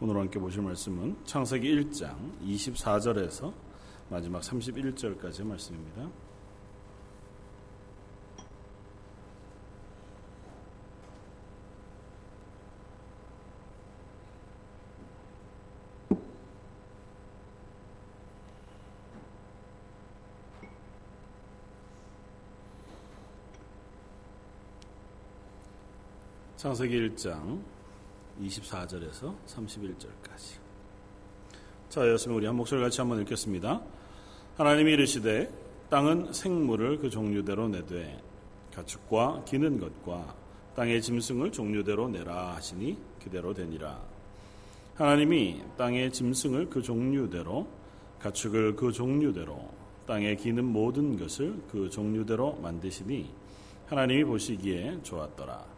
오늘 함께 보실 말씀은 창세기 1장 24절에서 마지막 31절까지의 말씀입니다. 창세기 1장 24절에서 31절까지. 자, 여러분 우리 한 목소리 같이 한번 읽겠습니다. 하나님이 이르시되 땅은 생물을 그 종류대로 내되 가축과 기는 것과 땅의 짐승을 종류대로 내라 하시니 그대로 되니라. 하나님이 땅의 짐승을 그 종류대로 가축을 그 종류대로 땅에 기는 모든 것을 그 종류대로 만드시니 하나님이 보시기에 좋았더라.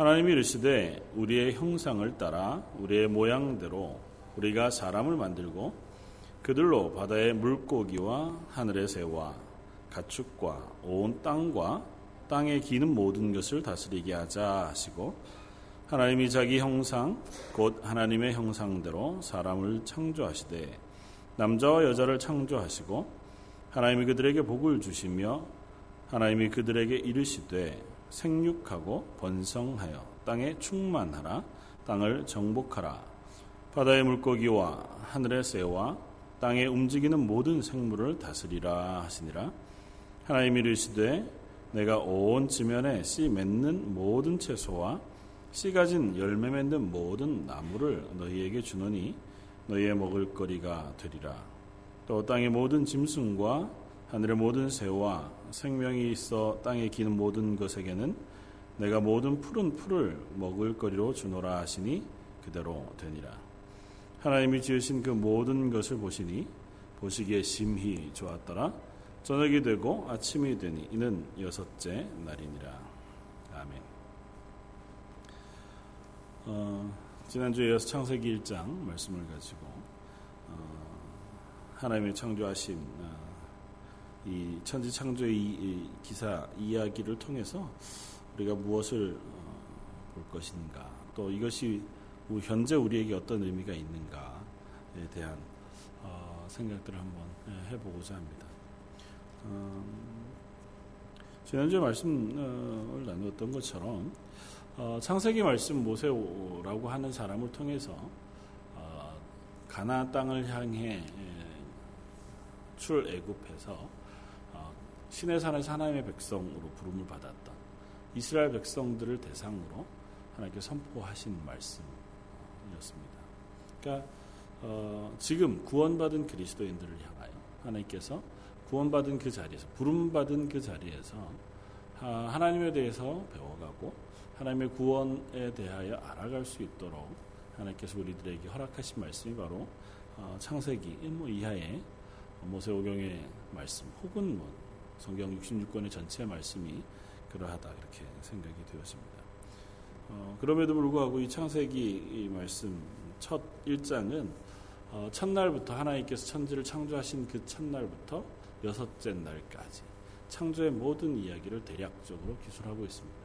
하나님이 이르시되 우리의 형상을 따라 우리의 모양대로 우리가 사람을 만들고 그들로 바다의 물고기와 하늘의 새와 가축과 온 땅과 땅에 기는 모든 것을 다스리게 하자 하시고 하나님이 자기 형상 곧 하나님의 형상대로 사람을 창조하시되 남자와 여자를 창조하시고 하나님이 그들에게 복을 주시며 하나님이 그들에게 이르시되 생육하고 번성하여 땅에 충만하라. 땅을 정복하라. 바다의 물고기와 하늘의 새와 땅에 움직이는 모든 생물을 다스리라 하시니라. 하나님이 이르시되 내가 온 지면에 씨 맺는 모든 채소와 씨 가진 열매 맺는 모든 나무를 너희에게 주노니 너희의 먹을 거리가 되리라. 또 땅의 모든 짐승과 하늘의 모든 새와 생명이 있어 땅에 기는 모든 것에게는 내가 모든 푸른 풀을 먹을 거리로 주노라 하시니 그대로 되니라. 하나님이 지으신 그 모든 것을 보시니 보시기에 심히 좋았더라. 저녁이 되고 아침이 되니 이는 여섯째 날이니라. 아멘. 어, 지난주에 창세기 1장 말씀을 가지고 어, 하나님의 창조하신 어, 이 천지 창조의 이, 기사 이야기를 통해서 우리가 무엇을 어, 볼 것인가 또 이것이 현재 우리에게 어떤 의미가 있는가에 대한 어, 생각들을 한번 예, 해보고자 합니다. 음, 지난주에 말씀을 나누었던 것처럼 창세기 말씀 모세오라고 하는 사람을 통해서 가나안 땅을 향해 예, 출애굽해서 신의 산에서 하나님의 백성으로 부름을 받았던 이스라엘 백성들을 대상으로 하나님께 선포하신 말씀이었습니다. 그러니까 어, 지금 구원받은 그리스도인들을 향하여 하나님께서 구원받은 그 자리에서 부름받은 그 자리에서 하나님에 대해서 배워가고 하나님의 구원에 대하여 알아갈 수 있도록 하나님께서 우리들에게 허락하신 말씀이 바로 어, 창세기 1모 이하의 모세오경의 말씀 혹은 뭐 성경 66권의 전체 말씀이 그러하다 이렇게 생각이 되었습니다. 어, 그럼에도 불구하고 이 창세기 이 말씀 첫 1장은 어, 첫날부터 하나님께서 천지를 창조하신 그 첫날부터 여섯째 날까지 창조의 모든 이야기를 대략적으로 기술하고 있습니다.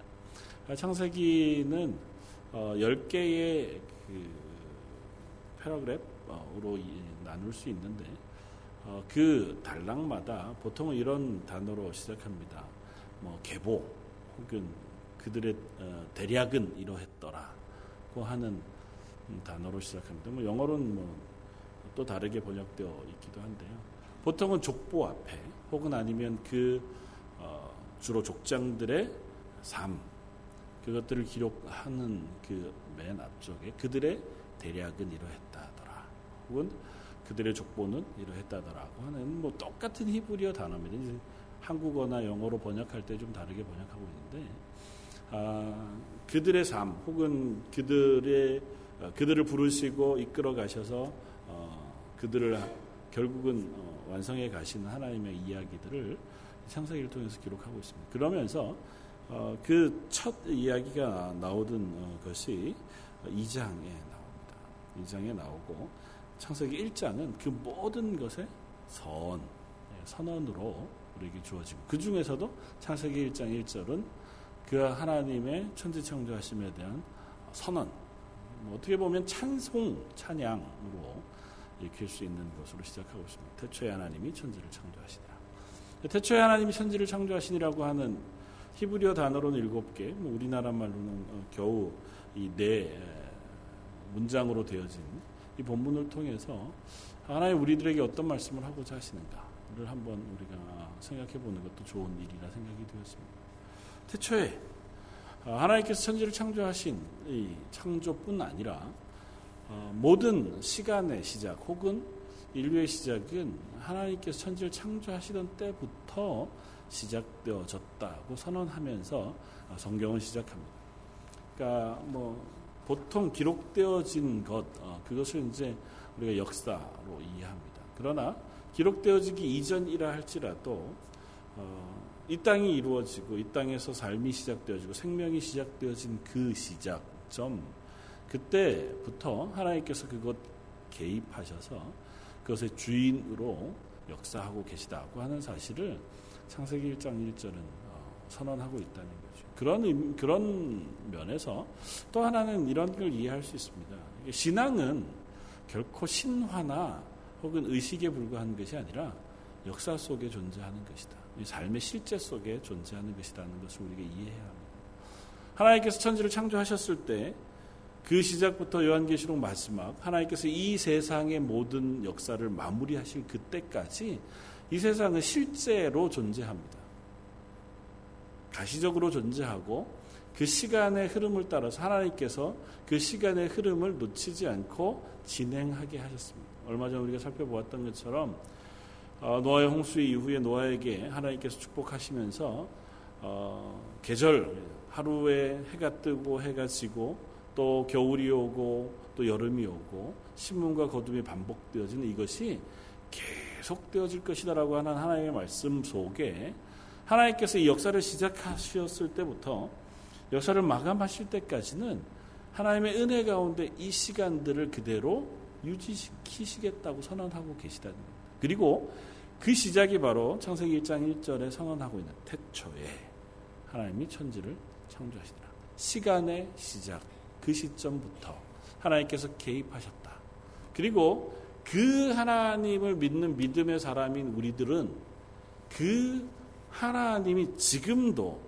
아, 창세기는 어, 10개의 그 패러그랩으로 나눌 수 있는데 어, 그 단락마다 보통은 이런 단어로 시작합니다. 뭐 계보 혹은 그들의 어, 대략은 이러했더라고 하는 단어로 시작합니다. 뭐 영어로는 뭐 또 다르게 번역되어 있기도 한데요. 보통은 족보 앞에 혹은 아니면 그 어, 주로 족장들의 삶 그것들을 기록하는 그 맨 앞쪽에 그들의 대략은 이러했다더라 혹은 그들의 족보는 이러했다더라고 하는 뭐 똑같은 히브리어 단어입니다. 한국어나 영어로 번역할 때 좀 다르게 번역하고 있는데 아, 그들의 삶 혹은 그들의 어, 그들을 부르시고 이끌어 가셔서 어, 그들을 결국은 어, 완성해 가시는 하나님의 이야기들을 창세기를 통해서 기록하고 있습니다. 그러면서 어, 그 첫 이야기가 나오던 어, 것이 2장에 나옵니다. 2장에 나오고 창세기 1장은 그 모든 것의 선, 예, 선언으로 우리에게 주어지고 그 중에서도 창세기 1장 1절은 그 하나님의 천지 창조하심에 대한 선언, 뭐 어떻게 보면 찬송, 찬양으로 읽힐 수 있는 것으로 시작하고 있습니다. 태초에 하나님이 천지를 창조하시니라. 태초에 하나님이 천지를 창조하시니라고 하는 히브리어 단어로는 일곱 개, 뭐 우리나라 말로는 어, 겨우 이 네 문장으로 되어진 이 본문을 통해서 하나님 우리들에게 어떤 말씀을 하고자 하시는가를 한번 우리가 생각해 보는 것도 좋은 일이라 생각이 되었습니다. 태초에 어, 하나님께서 천지를 창조하신 이 창조뿐 아니라 어, 모든 시간의 시작 혹은 인류의 시작은 하나님께서 천지를 창조하시던 때부터 시작되어졌다고 선언하면서 어, 성경은 시작합니다. 그러니까 뭐 보통 기록되어진 것 그것을 이제 우리가 역사로 이해합니다. 그러나 기록되어지기 이전이라 할지라도 이 땅이 이루어지고 이 땅에서 삶이 시작되어지고 생명이 시작되어진 그 시작점 그때부터 하나님께서 그것 개입하셔서 그것의 주인으로 역사하고 계시다고 하는 사실을 창세기 1장 1절은 어, 선언하고 있다는. 그런 그런 면에서 또 하나는 이런 걸 이해할 수 있습니다. 신앙은 결코 신화나 혹은 의식에 불과한 것이 아니라 역사 속에 존재하는 것이다. 삶의 실제 속에 존재하는 것이라는 것을 우리가 이해해야 합니다. 하나님께서 천지를 창조하셨을 때 그 시작부터 요한계시록 마지막 하나님께서 이 세상의 모든 역사를 마무리하실 그때까지 이 세상은 실제로 존재합니다. 가시적으로 존재하고 그 시간의 흐름을 따라서 하나님께서 그 시간의 흐름을 놓치지 않고 진행하게 하셨습니다. 얼마 전 우리가 살펴보았던 것처럼 어, 노아의 홍수 이후에 노아에게 하나님께서 축복하시면서 어, 계절 하루에 해가 뜨고 해가 지고 또 겨울이 오고 또 여름이 오고 신문과 거둠이 반복되어지는 이것이 계속되어질 것이다라고 하는 하나님의 말씀 속에 하나님께서 이 역사를 시작하셨을 때부터 역사를 마감하실 때까지는 하나님의 은혜 가운데 이 시간들을 그대로 유지시키시겠다고 선언하고 계시다는 겁니다. 그리고 그 시작이 바로 창세기 1장 1절에 선언하고 있는 태초에 하나님이 천지를 창조하시더라. 시간의 시작, 그 시점부터 하나님께서 개입하셨다. 그리고 그 하나님을 믿는 믿음의 사람인 우리들은 그 하나님이 지금도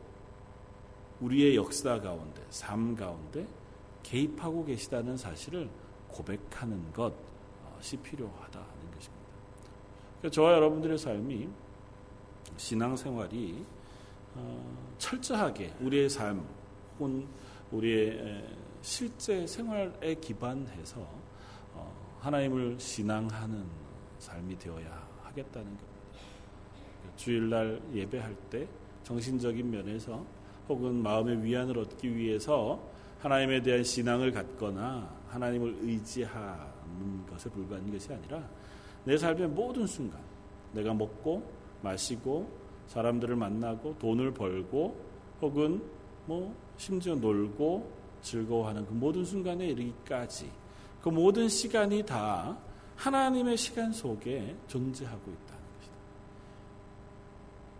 우리의 역사 가운데, 삶 가운데 개입하고 계시다는 사실을 고백하는 것이 필요하다. 그러니까 저와 여러분들의 삶이 신앙생활이 어, 철저하게 우리의 삶 혹은 우리의 실제 생활에 기반해서 어, 하나님을 신앙하는 삶이 되어야 하겠다는. 그러니까 주일날 예배할 때 정신적인 면에서 혹은 마음의 위안을 얻기 위해서 하나님에 대한 신앙을 갖거나 하나님을 의지하는 것에 불과한 것이 아니라 내 삶의 모든 순간 내가 먹고 마시고 사람들을 만나고 돈을 벌고 혹은 뭐 심지어 놀고 즐거워하는 그 모든 순간에 이르기까지 그 모든 시간이 다 하나님의 시간 속에 존재하고 것이다.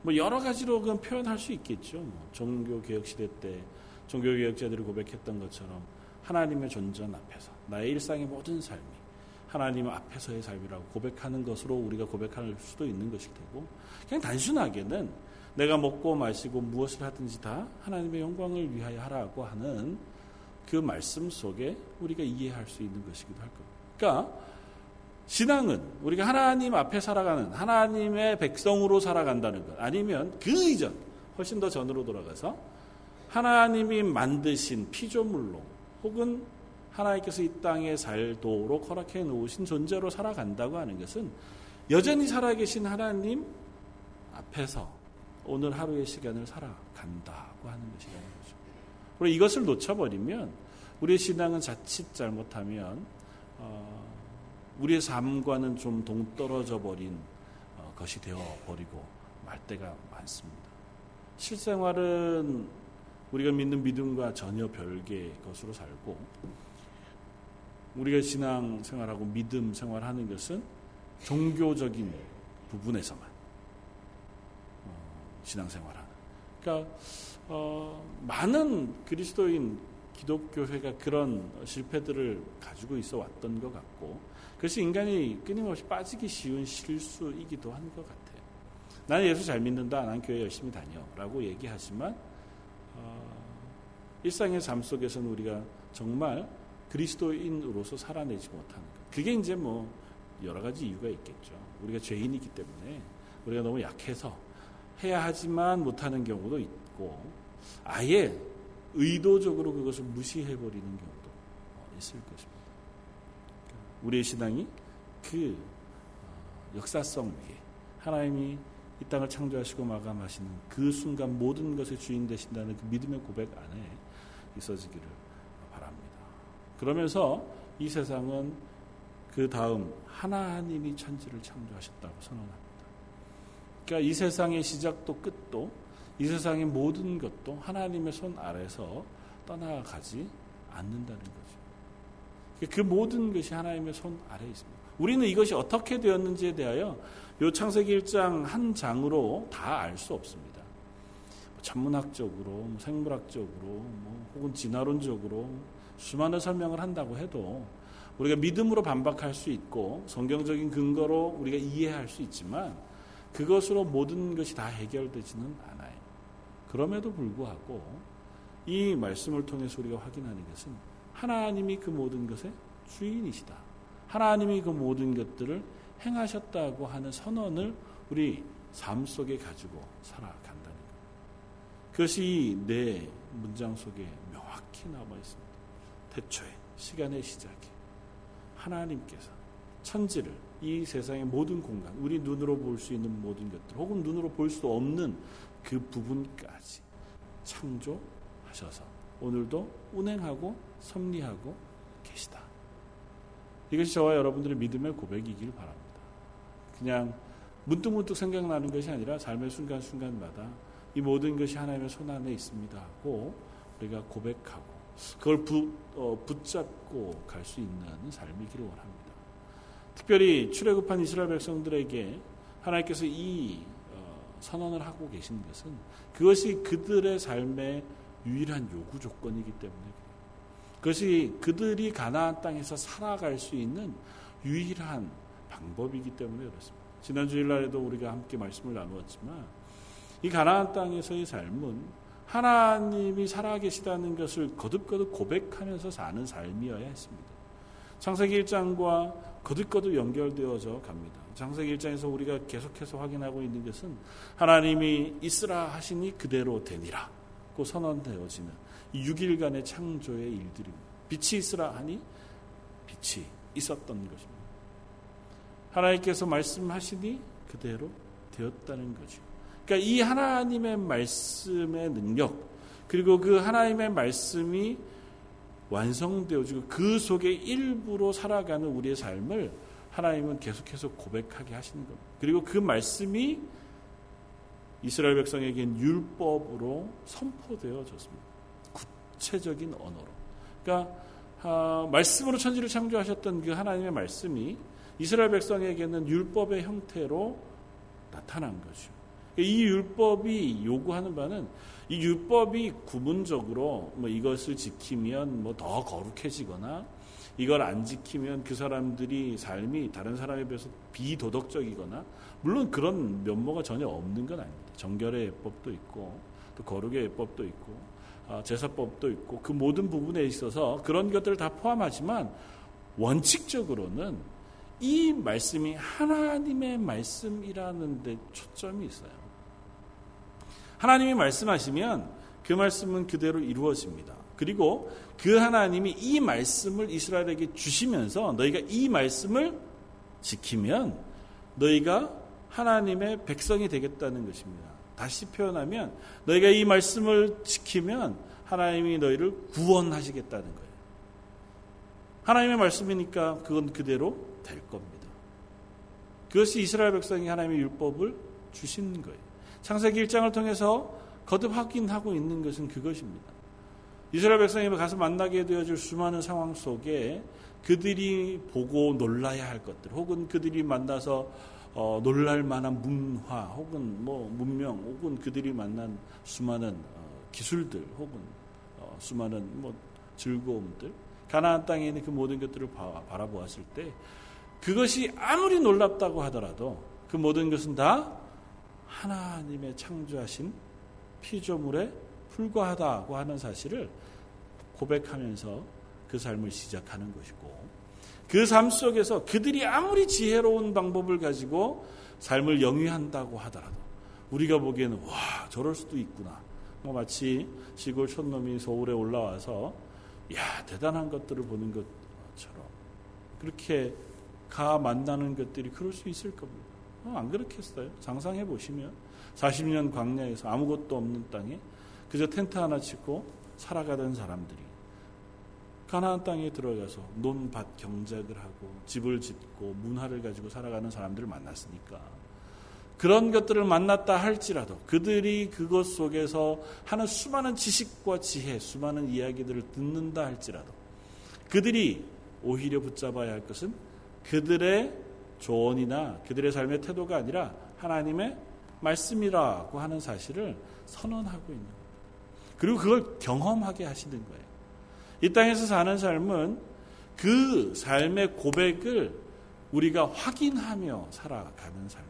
뭐 여러 가지로 그 표현할 수 있겠죠. 뭐 종교 개혁 시대 때 종교 개혁자들이 고백했던 것처럼 하나님의 존전 앞에서 나의 일상의 모든 삶이 하나님 앞에서의 삶이라고 고백하는 것으로 우리가 고백할 수도 있는 것이 되고 그냥 단순하게는 내가 먹고 마시고 무엇을 하든지 다 하나님의 영광을 위하여 하라고 하는 그 말씀 속에 우리가 이해할 수 있는 것이기도 할 겁니다. 그러니까 신앙은 우리가 하나님 앞에 살아가는 하나님의 백성으로 살아간다는 것 아니면 그 이전 훨씬 더 전으로 돌아가서 하나님이 만드신 피조물로 혹은 하나님께서 이 땅에 살도록 허락해 놓으신 존재로 살아간다고 하는 것은 여전히 살아계신 하나님 앞에서 오늘 하루의 시간을 살아간다고 하는 것이라는 거죠. 그리고 이것을 놓쳐버리면 우리의 신앙은 자칫 잘못하면 어, 우리의 삶과는 좀 동떨어져 버린 어, 것이 되어 버리고 말 때가 많습니다. 실생활은 우리가 믿는 믿음과 전혀 별개의 것으로 살고 우리가 신앙 생활하고 믿음 생활하는 것은 종교적인 부분에서만 어, 신앙 생활하는. 그러니까 어, 많은 그리스도인 기독교회가 그런 실패들을 가지고 있어 왔던 것 같고 그래서 인간이 끊임없이 빠지기 쉬운 실수이기도 한 것 같아요. 나는 예수 잘 믿는다. 난 교회 열심히 다녀. 라고 얘기하지만 어, 일상의 삶 속에서는 우리가 정말 그리스도인으로서 살아내지 못하는 것. 그게 이제 뭐 여러 가지 이유가 있겠죠. 우리가 죄인이기 때문에 우리가 너무 약해서 해야 하지만 못하는 경우도 있고 아예 의도적으로 그것을 무시해버리는 경우도 있을 것입니다. 우리의 신앙이 그 어, 역사성 위에 하나님이 이 땅을 창조하시고 마감하시는 그 순간 모든 것의 주인 되신다는 그 믿음의 고백 안에 있어지기를 바랍니다. 그러면서 이 세상은 그 다음 하나님이 천지를 창조하셨다고 선언합니다. 그러니까 이 세상의 시작도 끝도 이 세상의 모든 것도 하나님의 손 아래서 떠나가지 않는다는 거죠. 그 모든 것이 하나님의 손 아래에 있습니다. 우리는 이것이 어떻게 되었는지에 대하여 요 창세기 1장 한 장으로 다 알 수 없습니다. 뭐 천문학적으로, 뭐 생물학적으로, 뭐 혹은 진화론적으로 수많은 설명을 한다고 해도 우리가 믿음으로 반박할 수 있고 성경적인 근거로 우리가 이해할 수 있지만 그것으로 모든 것이 다 해결되지는 않아요. 그럼에도 불구하고 이 말씀을 통해서 우리가 확인하는 것은 하나님이 그 모든 것의 주인이시다. 하나님이 그 모든 것들을 행하셨다고 하는 선언을 우리 삶 속에 가지고 살아간다는 것. 그것이 내 문장 속에 명확히 남아 있습니다. 대초에 시간의 시작에 하나님께서 천지를 이 세상의 모든 공간, 우리 눈으로 볼 수 있는 모든 것들, 혹은 눈으로 볼 수 없는 그 부분까지 창조하셔서 오늘도 운행하고 섭리하고 계시다. 이것이 저와 여러분들의 믿음의 고백이길 바랍니다. 그냥 문득문득 생각나는 것이 아니라 삶의 순간순간마다 이 모든 것이 하나님의 손 안에 있습니다 하고 우리가 고백하고 그걸 부, 어, 붙잡고 갈 수 있는 삶이기를 원합니다. 특별히 출애굽한 이스라엘 백성들에게 하나님께서 이 어, 선언을 하고 계신 것은 그것이 그들의 삶의 유일한 요구 조건이기 때문에 그것이 그들이 가나안 땅에서 살아갈 수 있는 유일한 방법이기 때문에 그렇습니다. 지난 주일날에도 우리가 함께 말씀을 나누었지만 이 가나안 땅에서의 삶은 하나님이 살아계시다는 것을 거듭거듭 고백하면서 사는 삶이어야 했습니다. 창세기 1장과 거듭거듭 연결되어져 갑니다. 창세기 1장에서 우리가 계속해서 확인하고 있는 것은 하나님이 있으라 하시니 그대로 되니라 고 선언되어지는 6일간의 창조의 일들입니다. 빛이 있으라 하니 빛이 있었던 것입니다. 하나님께서 말씀하시니 그대로 되었다는 거죠. 그러니까 이 하나님의 말씀의 능력 그리고 그 하나님의 말씀이 완성되어지고 그 속에 일부로 살아가는 우리의 삶을 하나님은 계속해서 고백하게 하시는 겁니다. 그리고 그 말씀이 이스라엘 백성에겐 율법으로 선포되어졌습니다. 구체적인 언어로. 그러니까 아, 말씀으로 천지를 창조하셨던 그 하나님의 말씀이 이스라엘 백성에게는 율법의 형태로 나타난 거죠. 이 율법이 요구하는 바는 이 율법이 구문적으로 뭐 이것을 지키면 뭐 더 거룩해지거나 이걸 안 지키면 그 사람들이 삶이 다른 사람에 비해서 비도덕적이거나 물론 그런 면모가 전혀 없는 건 아닙니다. 정결의 예법도 있고 또 거룩의 예법도 있고 아, 제사법도 있고 그 모든 부분에 있어서 그런 것들을 다 포함하지만 원칙적으로는 이 말씀이 하나님의 말씀이라는 데 초점이 있어요. 하나님이 말씀하시면 그 말씀은 그대로 이루어집니다. 그리고 그 하나님이 이 말씀을 이스라엘에게 주시면서 너희가 이 말씀을 지키면 너희가 하나님의 백성이 되겠다는 것입니다. 다시 표현하면 너희가 이 말씀을 지키면 하나님이 너희를 구원하시겠다는 거예요. 하나님의 말씀이니까 그건 그대로 될 겁니다. 그것이 이스라엘 백성이 하나님의 율법을 주신 거예요. 창세기 1장을 통해서 거듭 확인하고 있는 것은 그것입니다. 이스라엘 백성이 가서 만나게 되어질 수많은 상황 속에 그들이 보고 놀라야 할 것들, 혹은 그들이 만나서 어, 놀랄 만한 문화, 혹은 뭐 문명, 혹은 그들이 만난 수많은 어, 기술들, 혹은 어, 수많은 뭐 즐거움들, 가나안 땅에 있는 그 모든 것들을 바라보았을 때 그것이 아무리 놀랍다고 하더라도 그 모든 것은 다 하나님의 창조하신 피조물에 불과하다고 하는 사실을 고백하면서 그 삶을 시작하는 것이고 그 삶 속에서 그들이 아무리 지혜로운 방법을 가지고 삶을 영위한다고 하더라도 우리가 보기에는 와 저럴 수도 있구나 뭐 마치 시골 촌놈이 서울에 올라와서 야 대단한 것들을 보는 것처럼 그렇게 가 만나는 것들이 그럴 수 있을 겁니다. 어, 안 그렇겠어요? 상상해 보시면 40년 광야에서 아무것도 없는 땅에 그저 텐트 하나 치고 살아가던 사람들이 가나안 땅에 들어가서 논밭 경작을 하고 집을 짓고 문화를 가지고 살아가는 사람들을 만났으니까 그런 것들을 만났다 할지라도 그들이 그것 속에서 하는 수많은 지식과 지혜, 수많은 이야기들을 듣는다 할지라도 그들이 오히려 붙잡아야 할 것은 그들의 조언이나 그들의 삶의 태도가 아니라 하나님의 말씀이라고 하는 사실을 선언하고 있는 거예요. 그리고 그걸 경험하게 하시는 거예요. 이 땅에서 사는 삶은 그 삶의 고백을 우리가 확인하며 살아가는 삶.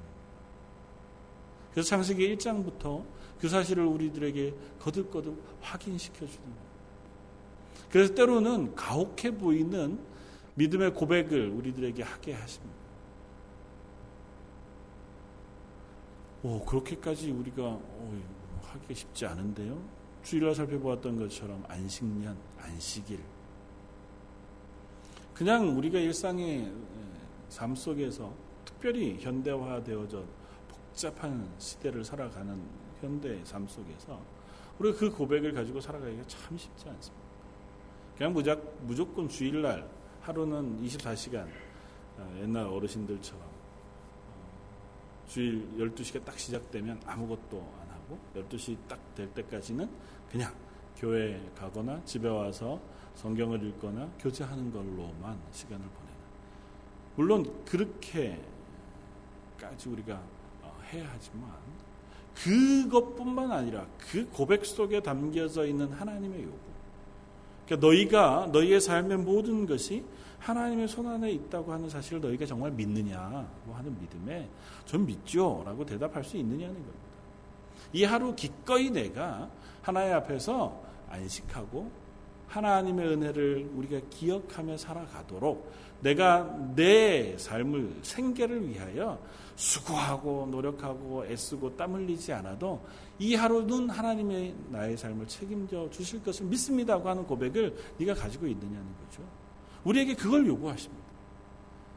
그래서 창세기 1장부터 그 사실을 우리들에게 거듭거듭 확인시켜 주는 거예요. 그래서 때로는 가혹해 보이는 믿음의 고백을 우리들에게 하게 하십니다. 오, 그렇게까지 우리가 오, 하기 쉽지 않은데요. 주일날 살펴보았던 것처럼 안식년, 안식일. 그냥 우리가 일상의 삶 속에서 특별히 현대화되어져 복잡한 시대를 살아가는 현대 삶 속에서 우리가 그 고백을 가지고 살아가기가 참 쉽지 않습니다. 그냥 무작, 무조건 주일날 하루는 24시간 어, 옛날 어르신들처럼 어, 주일 12시가 딱 시작되면 아무것도 안 하고 12시 딱 될 때까지는 그냥 교회 가거나 집에 와서 성경을 읽거나 교제하는 걸로만 시간을 보내는. 물론 그렇게까지 우리가 해야 하지만 그것뿐만 아니라 그 고백 속에 담겨져 있는 하나님의 요구. 그러니까 너희가 너희의 삶의 모든 것이 하나님의 손 안에 있다고 하는 사실을 너희가 정말 믿느냐고 하는 믿음에 전 믿죠라고 대답할 수 있느냐는 겁니다. 이 하루 기꺼이 내가 하나님 앞에서 안식하고 하나님의 은혜를 우리가 기억하며 살아가도록 내가 내 삶을 생계를 위하여 수고하고 노력하고 애쓰고 땀 흘리지 않아도 이 하루는 하나님의 나의 삶을 책임져 주실 것을 믿습니다고 하는 고백을 네가 가지고 있느냐는 거죠. 우리에게 그걸 요구하십니다.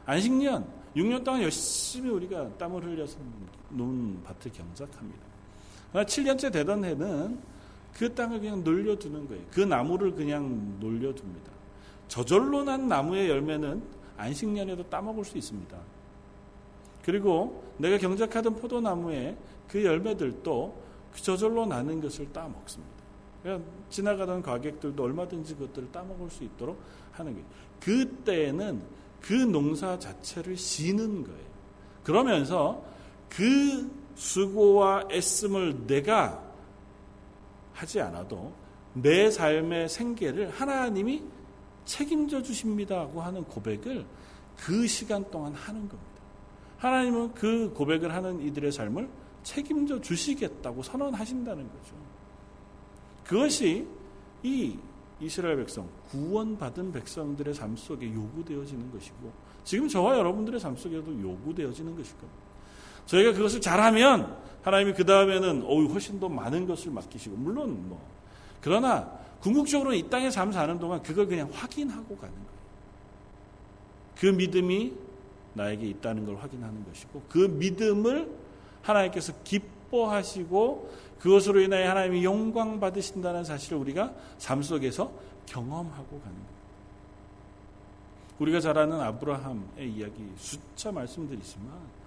안식년 6년 동안 열심히 우리가 땀을 흘려서 논 밭을 경작합니다. 7년째 되던 해는 그 땅을 그냥 놀려두는 거예요. 그 나무를 그냥 놀려둡니다. 저절로 난 나무의 열매는 안식년에도 따먹을 수 있습니다. 그리고 내가 경작하던 포도나무에 그 열매들도 그 저절로 나는 것을 따먹습니다. 그러니까 지나가던 가객들도 얼마든지 그것들을 따먹을 수 있도록 하는 거예요. 그때는 그 농사 자체를 쉬는 거예요. 그러면서 그 수고와 애씀을 내가 하지 않아도 내 삶의 생계를 하나님이 책임져 주십니다고 하는 고백을 그 시간 동안 하는 겁니다. 하나님은 그 고백을 하는 이들의 삶을 책임져 주시겠다고 선언하신다는 거죠. 그것이 이 이스라엘 백성, 구원받은 백성들의 삶 속에 요구되어지는 것이고, 지금 저와 여러분들의 삶 속에도 요구되어지는 것일 겁니다. 저희가 그것을 잘하면 하나님이 그 다음에는 어우 훨씬 더 많은 것을 맡기시고, 물론 뭐 그러나 궁극적으로 이 땅에 삶 사는 동안 그걸 그냥 확인하고 가는 거예요. 그 믿음이 나에게 있다는 걸 확인하는 것이고 그 믿음을 하나님께서 기뻐하시고 그것으로 인하여 하나님이 영광 받으신다는 사실을 우리가 삶 속에서 경험하고 가는 거예요. 우리가 잘 아는 아브라함의 이야기 숫자 말씀드리지만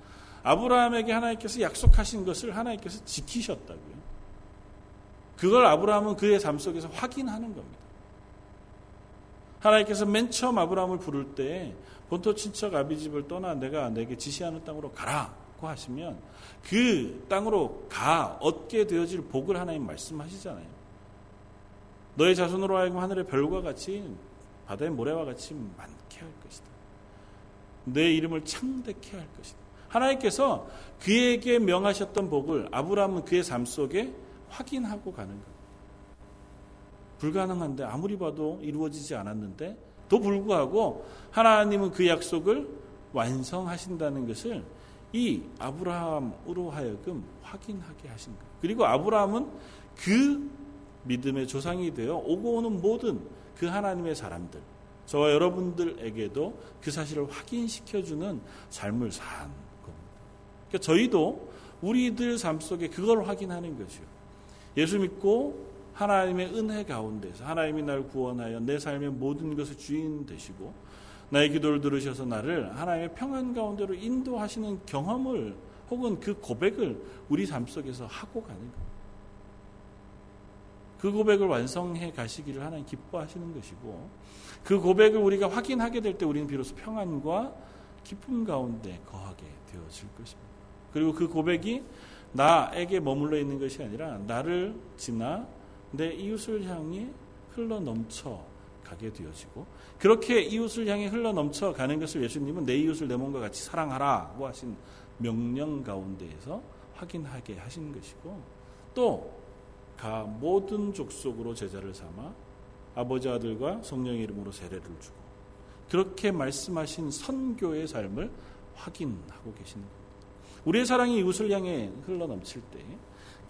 아브라함에게 하나님께서 약속하신 것을 하나님께서 지키셨다고요. 그걸 아브라함은 그의 삶 속에서 확인하는 겁니다. 하나님께서 맨 처음 아브라함을 부를 때 본토 친척 아비집을 떠나 내가 내게 지시하는 땅으로 가라고 하시면 그 땅으로 가 얻게 되어질 복을 하나님 말씀하시잖아요. 너의 자손으로 하여금 하늘의 별과 같이 바다의 모래와 같이 많게 할 것이다. 내 이름을 창대케 할 것이다. 하나님께서 그에게 명하셨던 복을 아브라함은 그의 삶 속에 확인하고 가는 거예요. 불가능한데 아무리 봐도 이루어지지 않았는데 또 불구하고 하나님은 그 약속을 완성하신다는 것을 이 아브라함으로 하여금 확인하게 하신 거예요. 그리고 아브라함은 그 믿음의 조상이 되어 오고 오는 모든 그 하나님의 사람들, 저와 여러분들에게도 그 사실을 확인시켜주는 삶을 산. 그러니까 저희도 우리들 삶 속에 그걸 확인하는 것이요. 예수 믿고 하나님의 은혜 가운데서 하나님이 날 구원하여 내 삶의 모든 것을 주인 되시고 나의 기도를 들으셔서 나를 하나님의 평안 가운데로 인도하시는 경험을 혹은 그 고백을 우리 삶 속에서 하고 가는 겁니다. 그 고백을 완성해 가시기를 하나님 기뻐하시는 것이고 그 고백을 우리가 확인하게 될 때 우리는 비로소 평안과 기쁨 가운데 거하게 되어질 것입니다. 그리고 그 고백이 나에게 머물러 있는 것이 아니라 나를 지나 내 이웃을 향해 흘러 넘쳐 가게 되어지고 그렇게 이웃을 향해 흘러 넘쳐 가는 것을 예수님은 내 이웃을 내 몸과 같이 사랑하라고 하신 명령 가운데에서 확인하게 하신 것이고 또 가 모든 족속으로 제자를 삼아 아버지 아들과 성령의 이름으로 세례를 주고 그렇게 말씀하신 선교의 삶을 확인하고 계시는 겁니다. 우리의 사랑이 이웃을 향해 흘러 넘칠 때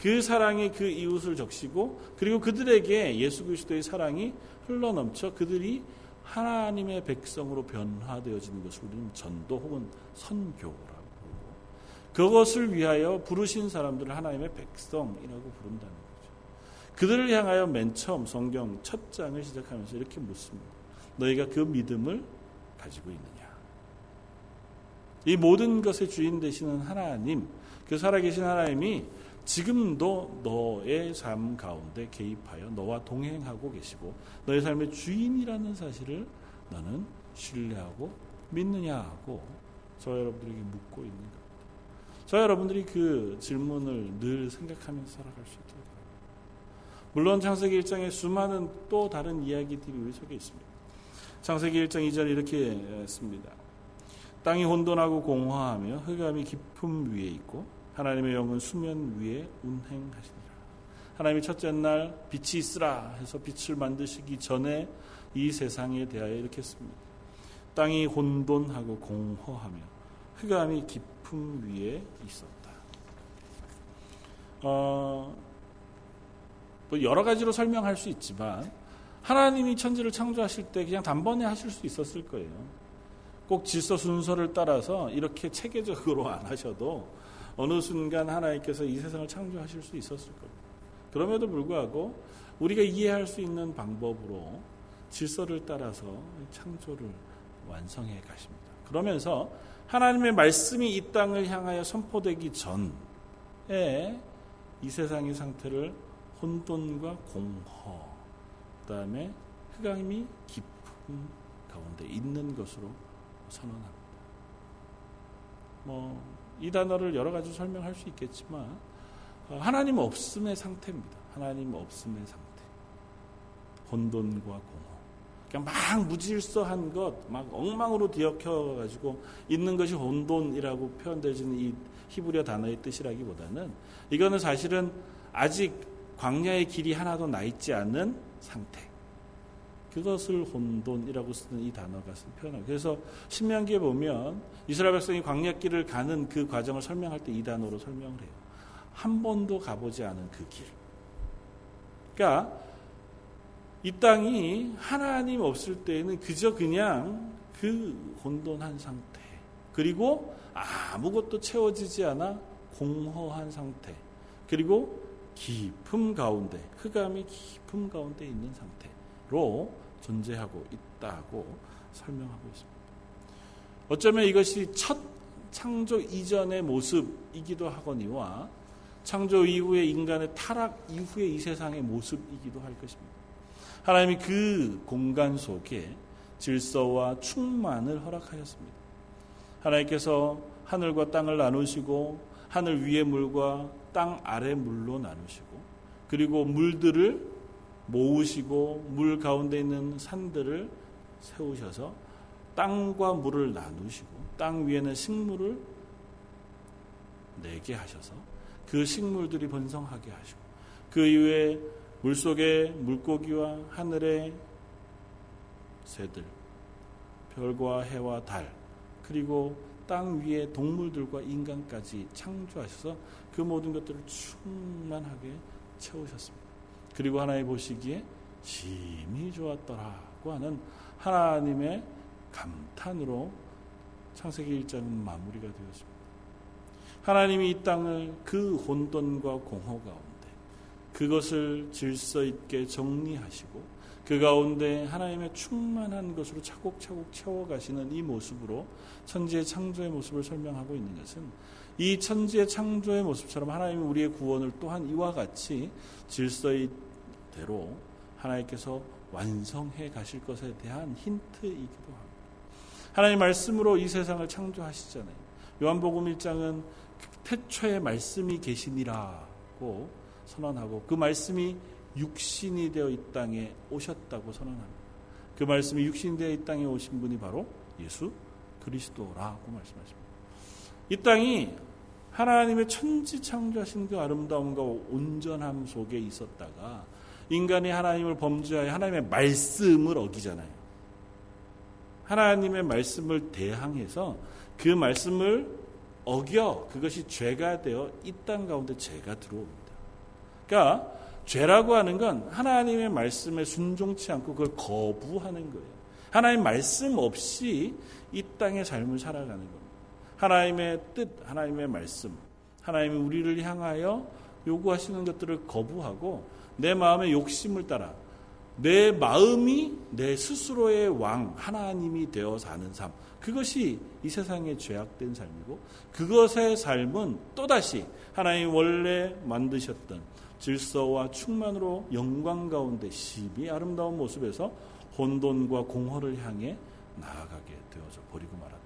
그 사랑이 그 이웃을 적시고 그리고 그들에게 예수 그리스도의 사랑이 흘러 넘쳐 그들이 하나님의 백성으로 변화되어지는 것을 우리는 전도 혹은 선교라고 부르고 그것을 위하여 부르신 사람들을 하나님의 백성이라고 부른다는 거죠. 그들을 향하여 맨 처음 성경 첫 장을 시작하면서 이렇게 묻습니다. 너희가 그 믿음을 가지고 있느냐? 이 모든 것의 주인 되시는 하나님, 그 살아계신 하나님이 지금도 너의 삶 가운데 개입하여 너와 동행하고 계시고 너의 삶의 주인이라는 사실을 너는 신뢰하고 믿느냐 하고 저 여러분들에게 묻고 있는 겁니다. 저 여러분들이 그 질문을 늘 생각하면서 살아갈 수 있도록. 물론 창세기 1장에 수많은 또 다른 이야기들이 우리 속에 있습니다. 창세기 1장 2절 이렇게 씁니다. 땅이 혼돈하고 공허하며 흑암이 깊음 위에 있고 하나님의 영은 수면 위에 운행하시니라. 하나님이 첫째 날 빛이 있으라 해서 빛을 만드시기 전에 이 세상에 대하여 이렇게 씁니다. 땅이 혼돈하고 공허하며 흑암이 깊음 위에 있었다. 어, 뭐 여러 가지로 설명할 수 있지만 하나님이 천지를 창조하실 때 그냥 단번에 하실 수 있었을 거예요. 꼭 질서 순서를 따라서 이렇게 체계적으로 안 하셔도 어느 순간 하나님께서 이 세상을 창조하실 수 있었을 겁니다. 그럼에도 불구하고 우리가 이해할 수 있는 방법으로 질서를 따라서 창조를 완성해 가십니다. 그러면서 하나님의 말씀이 이 땅을 향하여 선포되기 전에 이 세상의 상태를 혼돈과 공허, 그 다음에 흑암이 깊은 가운데 있는 것으로 선언합니다. 뭐 이 단어를 여러 가지 설명할 수 있겠지만 어, 하나님 없음의 상태입니다. 하나님 없음의 상태. 혼돈과 공허. 그냥 막 무질서한 것, 막 엉망으로 뒤엉켜 가지고 있는 것이 혼돈이라고 표현되지는 이 히브리어 단어의 뜻이라기보다는 이거는 사실은 아직 광야의 길이 하나도 나 있지 않은 상태. 그것을 혼돈이라고 쓰는 이 단어가 표현하고 그래서 신명기에 보면 이스라엘 백성이 광야길을 가는 그 과정을 설명할 때 이 단어로 설명을 해요. 한 번도 가보지 않은 그 길. 그러니까 이 땅이 하나님 없을 때에는 그저 그냥 그 혼돈한 상태. 그리고 아무것도 채워지지 않아 공허한 상태. 그리고 깊음 가운데, 흑암이 깊음 가운데 있는 상태로 존재하고 있다고 설명하고 있습니다. 어쩌면 이것이 첫 창조 이전의 모습이기도 하거니와 창조 이후의 인간의 타락 이후의 이 세상의 모습이기도 할 것입니다. 하나님이 그 공간 속에 질서와 충만을 허락하셨습니다. 하나님께서 하늘과 땅을 나누시고 하늘 위의 물과 땅 아래 물로 나누시고 그리고 물들을 모으시고 물 가운데 있는 산들을 세우셔서 땅과 물을 나누시고 땅 위에는 식물을 내게 하셔서 그 식물들이 번성하게 하시고 그 이후에 물속의 물고기와 하늘의 새들, 별과 해와 달, 그리고 땅 위의 동물들과 인간까지 창조하셔서 그 모든 것들을 충만하게 채우셨습니다. 그리고 하나님 보시기에 심히 좋았더라고 하는 하나님의 감탄으로 창세기 1장은 마무리가 되었습니다. 하나님이 이 땅을 그 혼돈과 공허 가운데 그것을 질서 있게 정리하시고 그 가운데 하나님의 충만한 것으로 차곡차곡 채워가시는 이 모습으로 천지의 창조의 모습을 설명하고 있는 것은 이 천지의 창조의 모습처럼 하나님이 우리의 구원을 또한 이와 같이 질서의 대로 하나님께서 완성해 가실 것에 대한 힌트이기도 합니다. 하나님 말씀으로 이 세상을 창조하시잖아요. 요한복음 1장은 태초에 말씀이 계시니라고 선언하고 그 말씀이 육신이 되어 이 땅에 오셨다고 선언합니다. 그 말씀이 육신이 되어 이 땅에 오신 분이 바로 예수 그리스도라고 말씀하십니다. 이 땅이 하나님의 천지 창조하신 그 아름다움과 온전함 속에 있었다가 인간이 하나님을 범죄하여 하나님의 말씀을 어기잖아요. 하나님의 말씀을 대항해서 그 말씀을 어겨 그것이 죄가 되어 이 땅 가운데 죄가 들어옵니다. 그러니까 죄라고 하는 건 하나님의 말씀에 순종치 않고 그걸 거부하는 거예요. 하나님 말씀 없이 이 땅의 삶을 살아가는 겁니다. 하나님의 뜻, 하나님의 말씀, 하나님이 우리를 향하여 요구하시는 것들을 거부하고 내 마음의 욕심을 따라 내 마음이 내 스스로의 왕, 하나님이 되어 사는 삶. 그것이 이 세상의 죄악된 삶이고 그것의 삶은 또다시 하나님 원래 만드셨던 질서와 충만으로 영광 가운데 심히 아름다운 모습에서 혼돈과 공허를 향해 나아가게 되어져 버리고 말았다.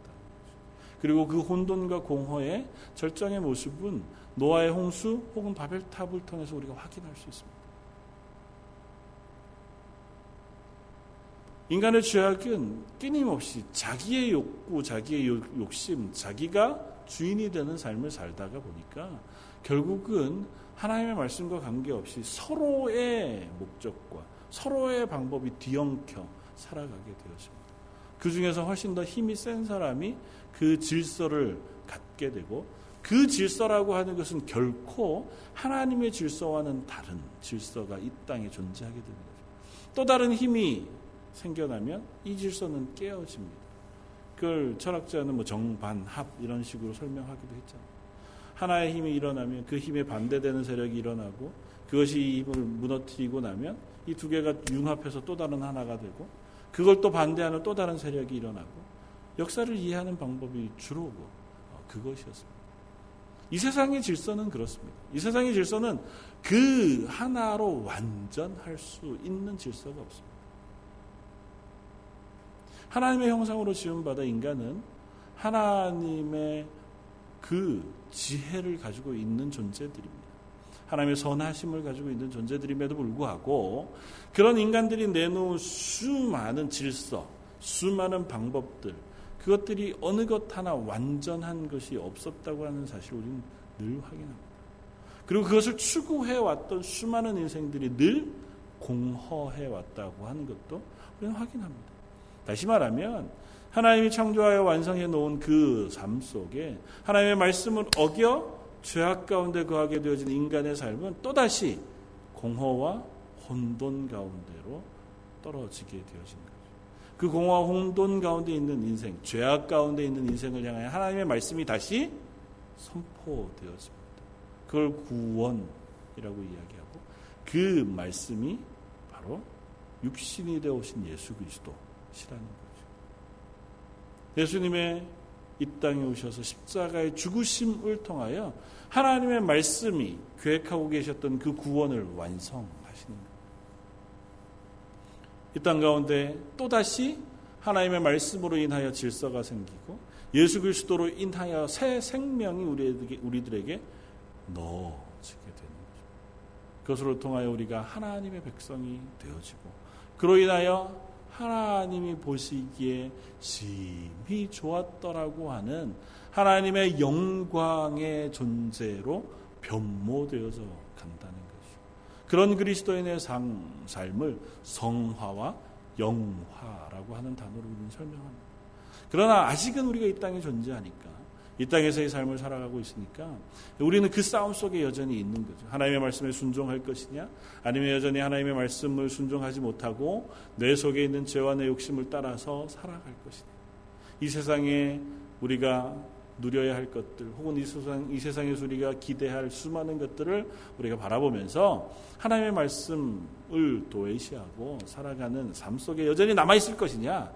그리고 그 혼돈과 공허의 절정의 모습은 노아의 홍수 혹은 바벨탑을 통해서 우리가 확인할 수 있습니다. 인간의 죄악은 끊임없이 자기의 욕구, 자기의 욕심, 자기가 주인이 되는 삶을 살다가 보니까 결국은 하나님의 말씀과 관계없이 서로의 목적과 서로의 방법이 뒤엉켜 살아가게 되었습니다. 그 중에서 훨씬 더 힘이 센 사람이 그 질서를 갖게 되고 그 질서라고 하는 것은 결코 하나님의 질서와는 다른 질서가 이 땅에 존재하게 거죠. 또 다른 힘이 생겨나면 이 질서는 깨어집니다. 그걸 철학자는 뭐 정반합 이런 식으로 설명하기도 했잖아요. 하나의 힘이 일어나면 그 힘에 반대되는 세력이 일어나고 그것이 이 힘을 무너뜨리고 나면 이 두 개가 융합해서 또 다른 하나가 되고 그걸 또 반대하는 또 다른 세력이 일어나고 역사를 이해하는 방법이 주로 어, 그것이었습니다. 이 세상의 질서는 그렇습니다. 이 세상의 질서는 그 하나로 완전할 수 있는 질서가 없습니다. 하나님의 형상으로 지음받아 인간은 하나님의 그 지혜를 가지고 있는 존재들입니다. 하나님의 선하심을 가지고 있는 존재들임에도 불구하고 그런 인간들이 내놓은 수많은 질서, 수많은 방법들, 그것들이 어느 것 하나 완전한 것이 없었다고 하는 사실을 우리는 늘 확인합니다. 그리고 그것을 추구해 왔던 수많은 인생들이 늘 공허해 왔다고 하는 것도 우리는 확인합니다. 다시 말하면 하나님이 창조하여 완성해 놓은 그 삶 속에 하나님의 말씀을 어겨 죄악 가운데 거하게 되어진 인간의 삶은 또다시 공허와 혼돈 가운데로 떨어지게 되어진 거죠. 그 공허와 혼돈 가운데 있는 인생, 죄악 가운데 있는 인생을 향하여 하나님의 말씀이 다시 선포되었습니다. 그걸 구원이라고 이야기하고 그 말씀이 바로 육신이 되어 오신 예수 그리스도시라는 거예요. 예수님의 이 땅에 오셔서 십자가의 죽으심을 통하여 하나님의 말씀이 계획하고 계셨던 그 구원을 완성하시는 거예요. 이땅 가운데 또다시 하나님의 말씀으로 인하여 질서가 생기고 예수 그리스도로 인하여 새 생명이 우리에게, 우리들에게 넣어지게 되는 거죠. 그것으로 통하여 우리가 하나님의 백성이 되어지고 그로 인하여 하나님이 보시기에 심히 좋았더라고 하는 하나님의 영광의 존재로 변모되어져 간다는 것이죠. 그런 그리스도인의 삶을 성화와 영화라고 하는 단어로 우리는 설명합니다. 그러나 아직은 우리가 이 땅에 존재하니까 이 땅에서의 삶을 살아가고 있으니까 우리는 그 싸움 속에 여전히 있는 거죠. 하나님의 말씀에 순종할 것이냐, 아니면 여전히 하나님의 말씀을 순종하지 못하고 뇌 속에 있는 죄와 내 욕심을 따라서 살아갈 것이냐. 이 세상에 우리가 누려야 할 것들, 혹은 이, 세상, 이 세상에서 우리가 기대할 수많은 것들을 우리가 바라보면서 하나님의 말씀을 도외시하고 살아가는 삶 속에 여전히 남아 있을 것이냐?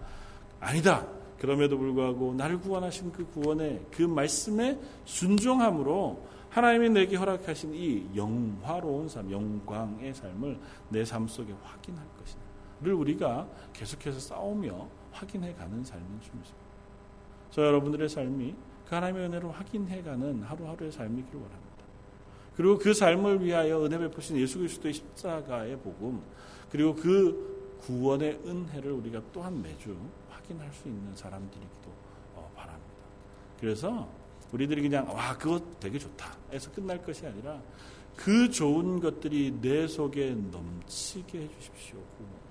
아니다. 그럼에도 불구하고 나를 구원하신 그 구원의 그 말씀에 순종함으로 하나님이 내게 허락하신 이 영화로운 삶, 영광의 삶을 내 삶 속에 확인할 것이다를 우리가 계속해서 싸우며 확인해 가는 삶인 줄입니다. 저 여러분들의 삶이 그 하나님의 은혜로 확인해 가는 하루하루의 삶이기를 원합니다. 그리고 그 삶을 위하여 은혜 베푸신 예수 그리스도의 십자가의 복음 그리고 그 구원의 은혜를 우리가 또한 매주 확인할 수 있는 사람들이기도 어, 바랍니다. 그래서 우리들이 그냥 와 그거 되게 좋다 해서 끝날 것이 아니라 그 좋은 것들이 내 속에 넘치게 해주십시오.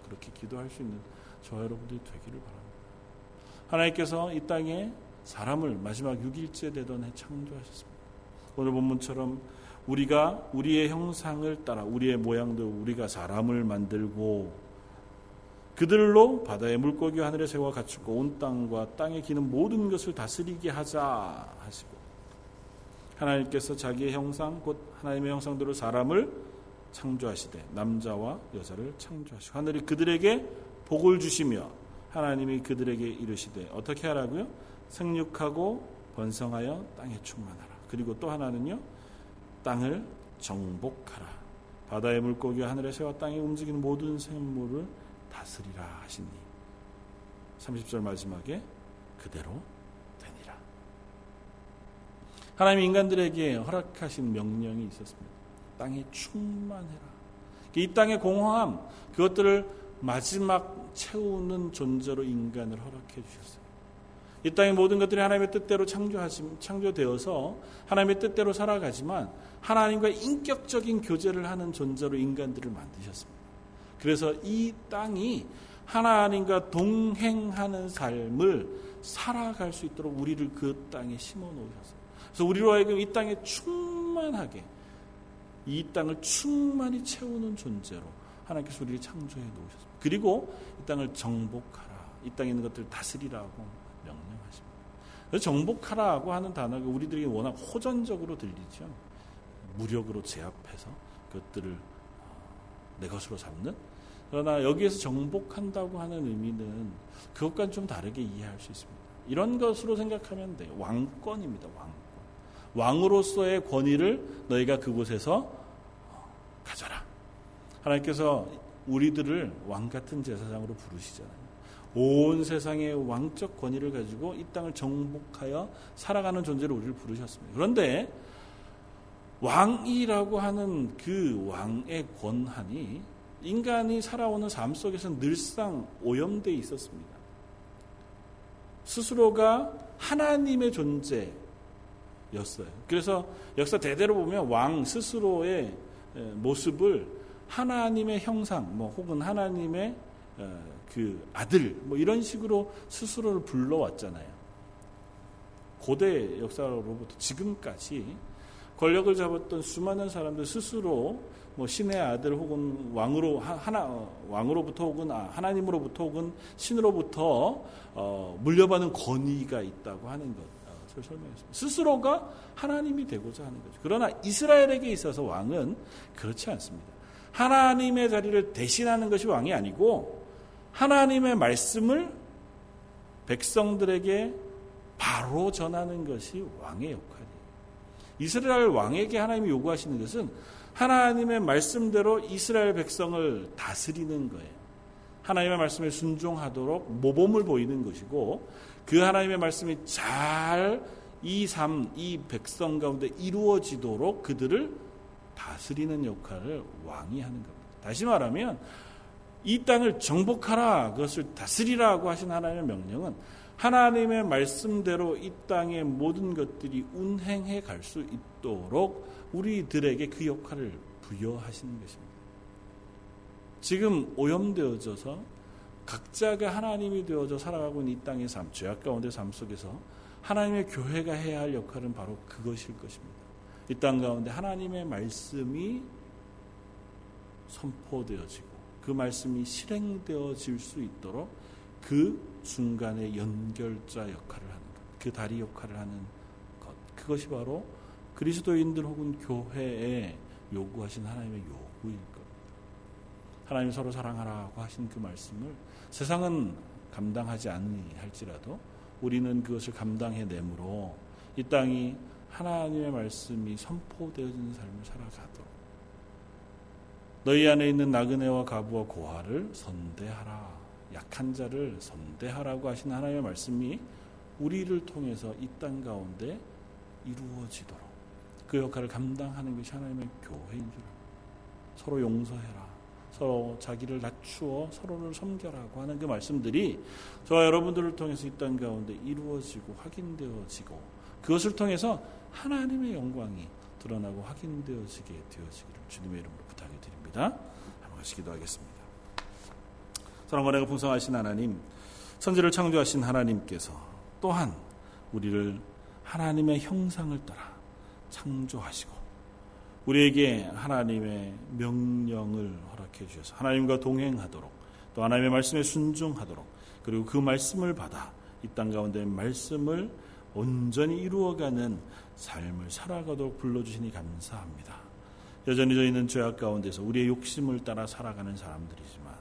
그렇게 기도할 수 있는 저 여러분들이 되기를 바랍니다. 하나님께서 이 땅에 사람을 마지막 6일째 되던 해 창조하셨습니다. 오늘 본문처럼 우리가 우리의 형상을 따라 우리의 모양도 우리가 사람을 만들고 그들로 바다의 물고기와 하늘의 새와 갖추고 온 땅과 땅에 기는 모든 것을 다스리게 하자 하시고 하나님께서 자기의 형상 곧 하나님의 형상대로 사람을 창조하시되 남자와 여자를 창조하시고 하늘이 그들에게 복을 주시며 하나님이 그들에게 이르시되 어떻게 하라고요? 생육하고 번성하여 땅에 충만하라. 그리고 또 하나는요. 땅을 정복하라. 바다의 물고기와 하늘의 새와 땅에 움직이는 모든 생물을 다스리라 하시니 30절 마지막에 그대로 되니라. 하나님 인간들에게 허락하신 명령이 있었습니다. 땅에 충만해라. 이 땅의 공허함 그것들을 마지막 채우는 존재로 인간을 허락해 주셨어요. 이 땅의 모든 것들이 하나님의 뜻대로 창조하지, 창조되어서 하나님의 뜻대로 살아가지만 하나님과 인격적인 교제를 하는 존재로 인간들을 만드셨습니다. 그래서 이 땅이 하나님과 동행하는 삶을 살아갈 수 있도록 우리를 그 땅에 심어 놓으셨어요. 그래서 우리로 하여금 이 땅에 충만하게 이 땅을 충만히 채우는 존재로 하나님께서 우리를 창조해 놓으셨습니다. 그리고 이 땅을 정복하라. 이 땅에 있는 것들을 다스리라고 정복하라고 하는 단어가 우리들에게 워낙 호전적으로 들리죠. 무력으로 제압해서 그것들을 어, 내 것으로 잡는. 그러나 여기에서 정복한다고 하는 의미는 그것과는 좀 다르게 이해할 수 있습니다. 이런 것으로 생각하면 돼요. 왕권입니다. 왕권. 왕으로서의 권위를 너희가 그곳에서 어, 가져라. 하나님께서 우리들을 왕 같은 제사장으로 부르시잖아요. 온 세상의 왕적 권위를 가지고 이 땅을 정복하여 살아가는 존재로 우리를 부르셨습니다. 그런데 왕이라고 하는 그 왕의 권한이 인간이 살아오는 삶 속에서 늘상 오염되어 있었습니다. 스스로가 하나님의 존재였어요. 그래서 역사 대대로 보면 왕 스스로의 모습을 하나님의 형상, 뭐 혹은 하나님의 그 아들 뭐 이런 식으로 스스로를 불러왔잖아요. 고대 역사로부터 지금까지 권력을 잡았던 수많은 사람들 스스로 뭐 신의 아들 혹은 왕으로 하나 왕으로부터 혹은 아, 하나님으로부터 혹은 신으로부터 어, 물려받은 권위가 있다고 하는 것. 어, 설명했습니다. 스스로가 하나님이 되고자 하는 거죠. 그러나 이스라엘에게 있어서 왕은 그렇지 않습니다. 하나님의 자리를 대신하는 것이 왕이 아니고 하나님의 말씀을 백성들에게 바로 전하는 것이 왕의 역할이에요. 이스라엘 왕에게 하나님이 요구하시는 것은 하나님의 말씀대로 이스라엘 백성을 다스리는 거예요. 하나님의 말씀에 순종하도록 모범을 보이는 것이고 그 하나님의 말씀이 잘 이 삶, 이 백성 가운데 이루어지도록 그들을 다스리는 역할을 왕이 하는 겁니다. 다시 말하면 이 땅을 정복하라 그것을 다스리라고 하신 하나님의 명령은 하나님의 말씀대로 이 땅의 모든 것들이 운행해 갈 수 있도록 우리들에게 그 역할을 부여하시는 것입니다. 지금 오염되어져서 각자가 하나님이 되어져 살아가고 있는 이 땅의 삶, 죄악 가운데 삶 속에서 하나님의 교회가 해야 할 역할은 바로 그것일 것입니다. 이 땅 가운데 하나님의 말씀이 선포되어지고 그 말씀이 실행되어질 수 있도록 그 순간의 연결자 역할을 하는 것, 그 다리 역할을 하는 것, 그것이 바로 그리스도인들 혹은 교회에 요구하신 하나님의 요구일 겁니다. 하나님 서로 사랑하라고 하신 그 말씀을 세상은 감당하지 않니할지라도 우리는 그것을 감당해 내므로 이 땅이 하나님의 말씀이 선포되어지는 삶을 살아가도록 너희 안에 있는 나그네와 가부와 고아를 선대하라 약한 자를 선대하라고 하신 하나님의 말씀이 우리를 통해서 이 땅 가운데 이루어지도록 그 역할을 감당하는 것이 하나님의 교회인 줄 서로 용서해라 서로 자기를 낮추어 서로를 섬겨라고 하는 그 말씀들이 저와 여러분들을 통해서 이 땅 가운데 이루어지고 확인되어지고 그것을 통해서 하나님의 영광이 드러나고 확인되어지게 되어지기를 주님의 이름으로 부탁해 드립니다. 한번 같이 기도하겠습니다. 사랑과 내가 풍성하신 하나님, 선지를 창조하신 하나님께서 또한 우리를 하나님의 형상을 따라 창조하시고 우리에게 하나님의 명령을 허락해 주셔서 하나님과 동행하도록 또 하나님의 말씀에 순종하도록 그리고 그 말씀을 받아 이 땅 가운데 말씀을 온전히 이루어가는 삶을 살아가도록 불러주시니 감사합니다. 여전히 저희는 죄악 가운데서 우리의 욕심을 따라 살아가는 사람들이지만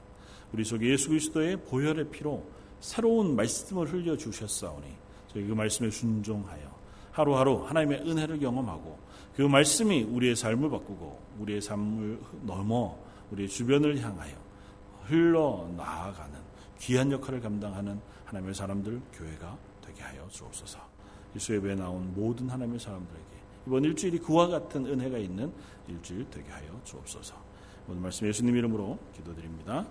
우리 속에 예수 그리스도의 보혈의 피로 새로운 말씀을 흘려 주셨사오니 저희 그 말씀에 순종하여 하루하루 하나님의 은혜를 경험하고 그 말씀이 우리의 삶을 바꾸고 우리의 삶을 넘어 우리의 주변을 향하여 흘러 나아가는 귀한 역할을 감당하는 하나님의 사람들 교회가 되게 하여 주옵소서. 이수 예배에 나온 모든 하나님의 사람들에게 이번 일주일이 그와 같은 은혜가 있는 일주일 되게 하여 주옵소서. 오늘 말씀 예수님 이름으로 기도드립니다.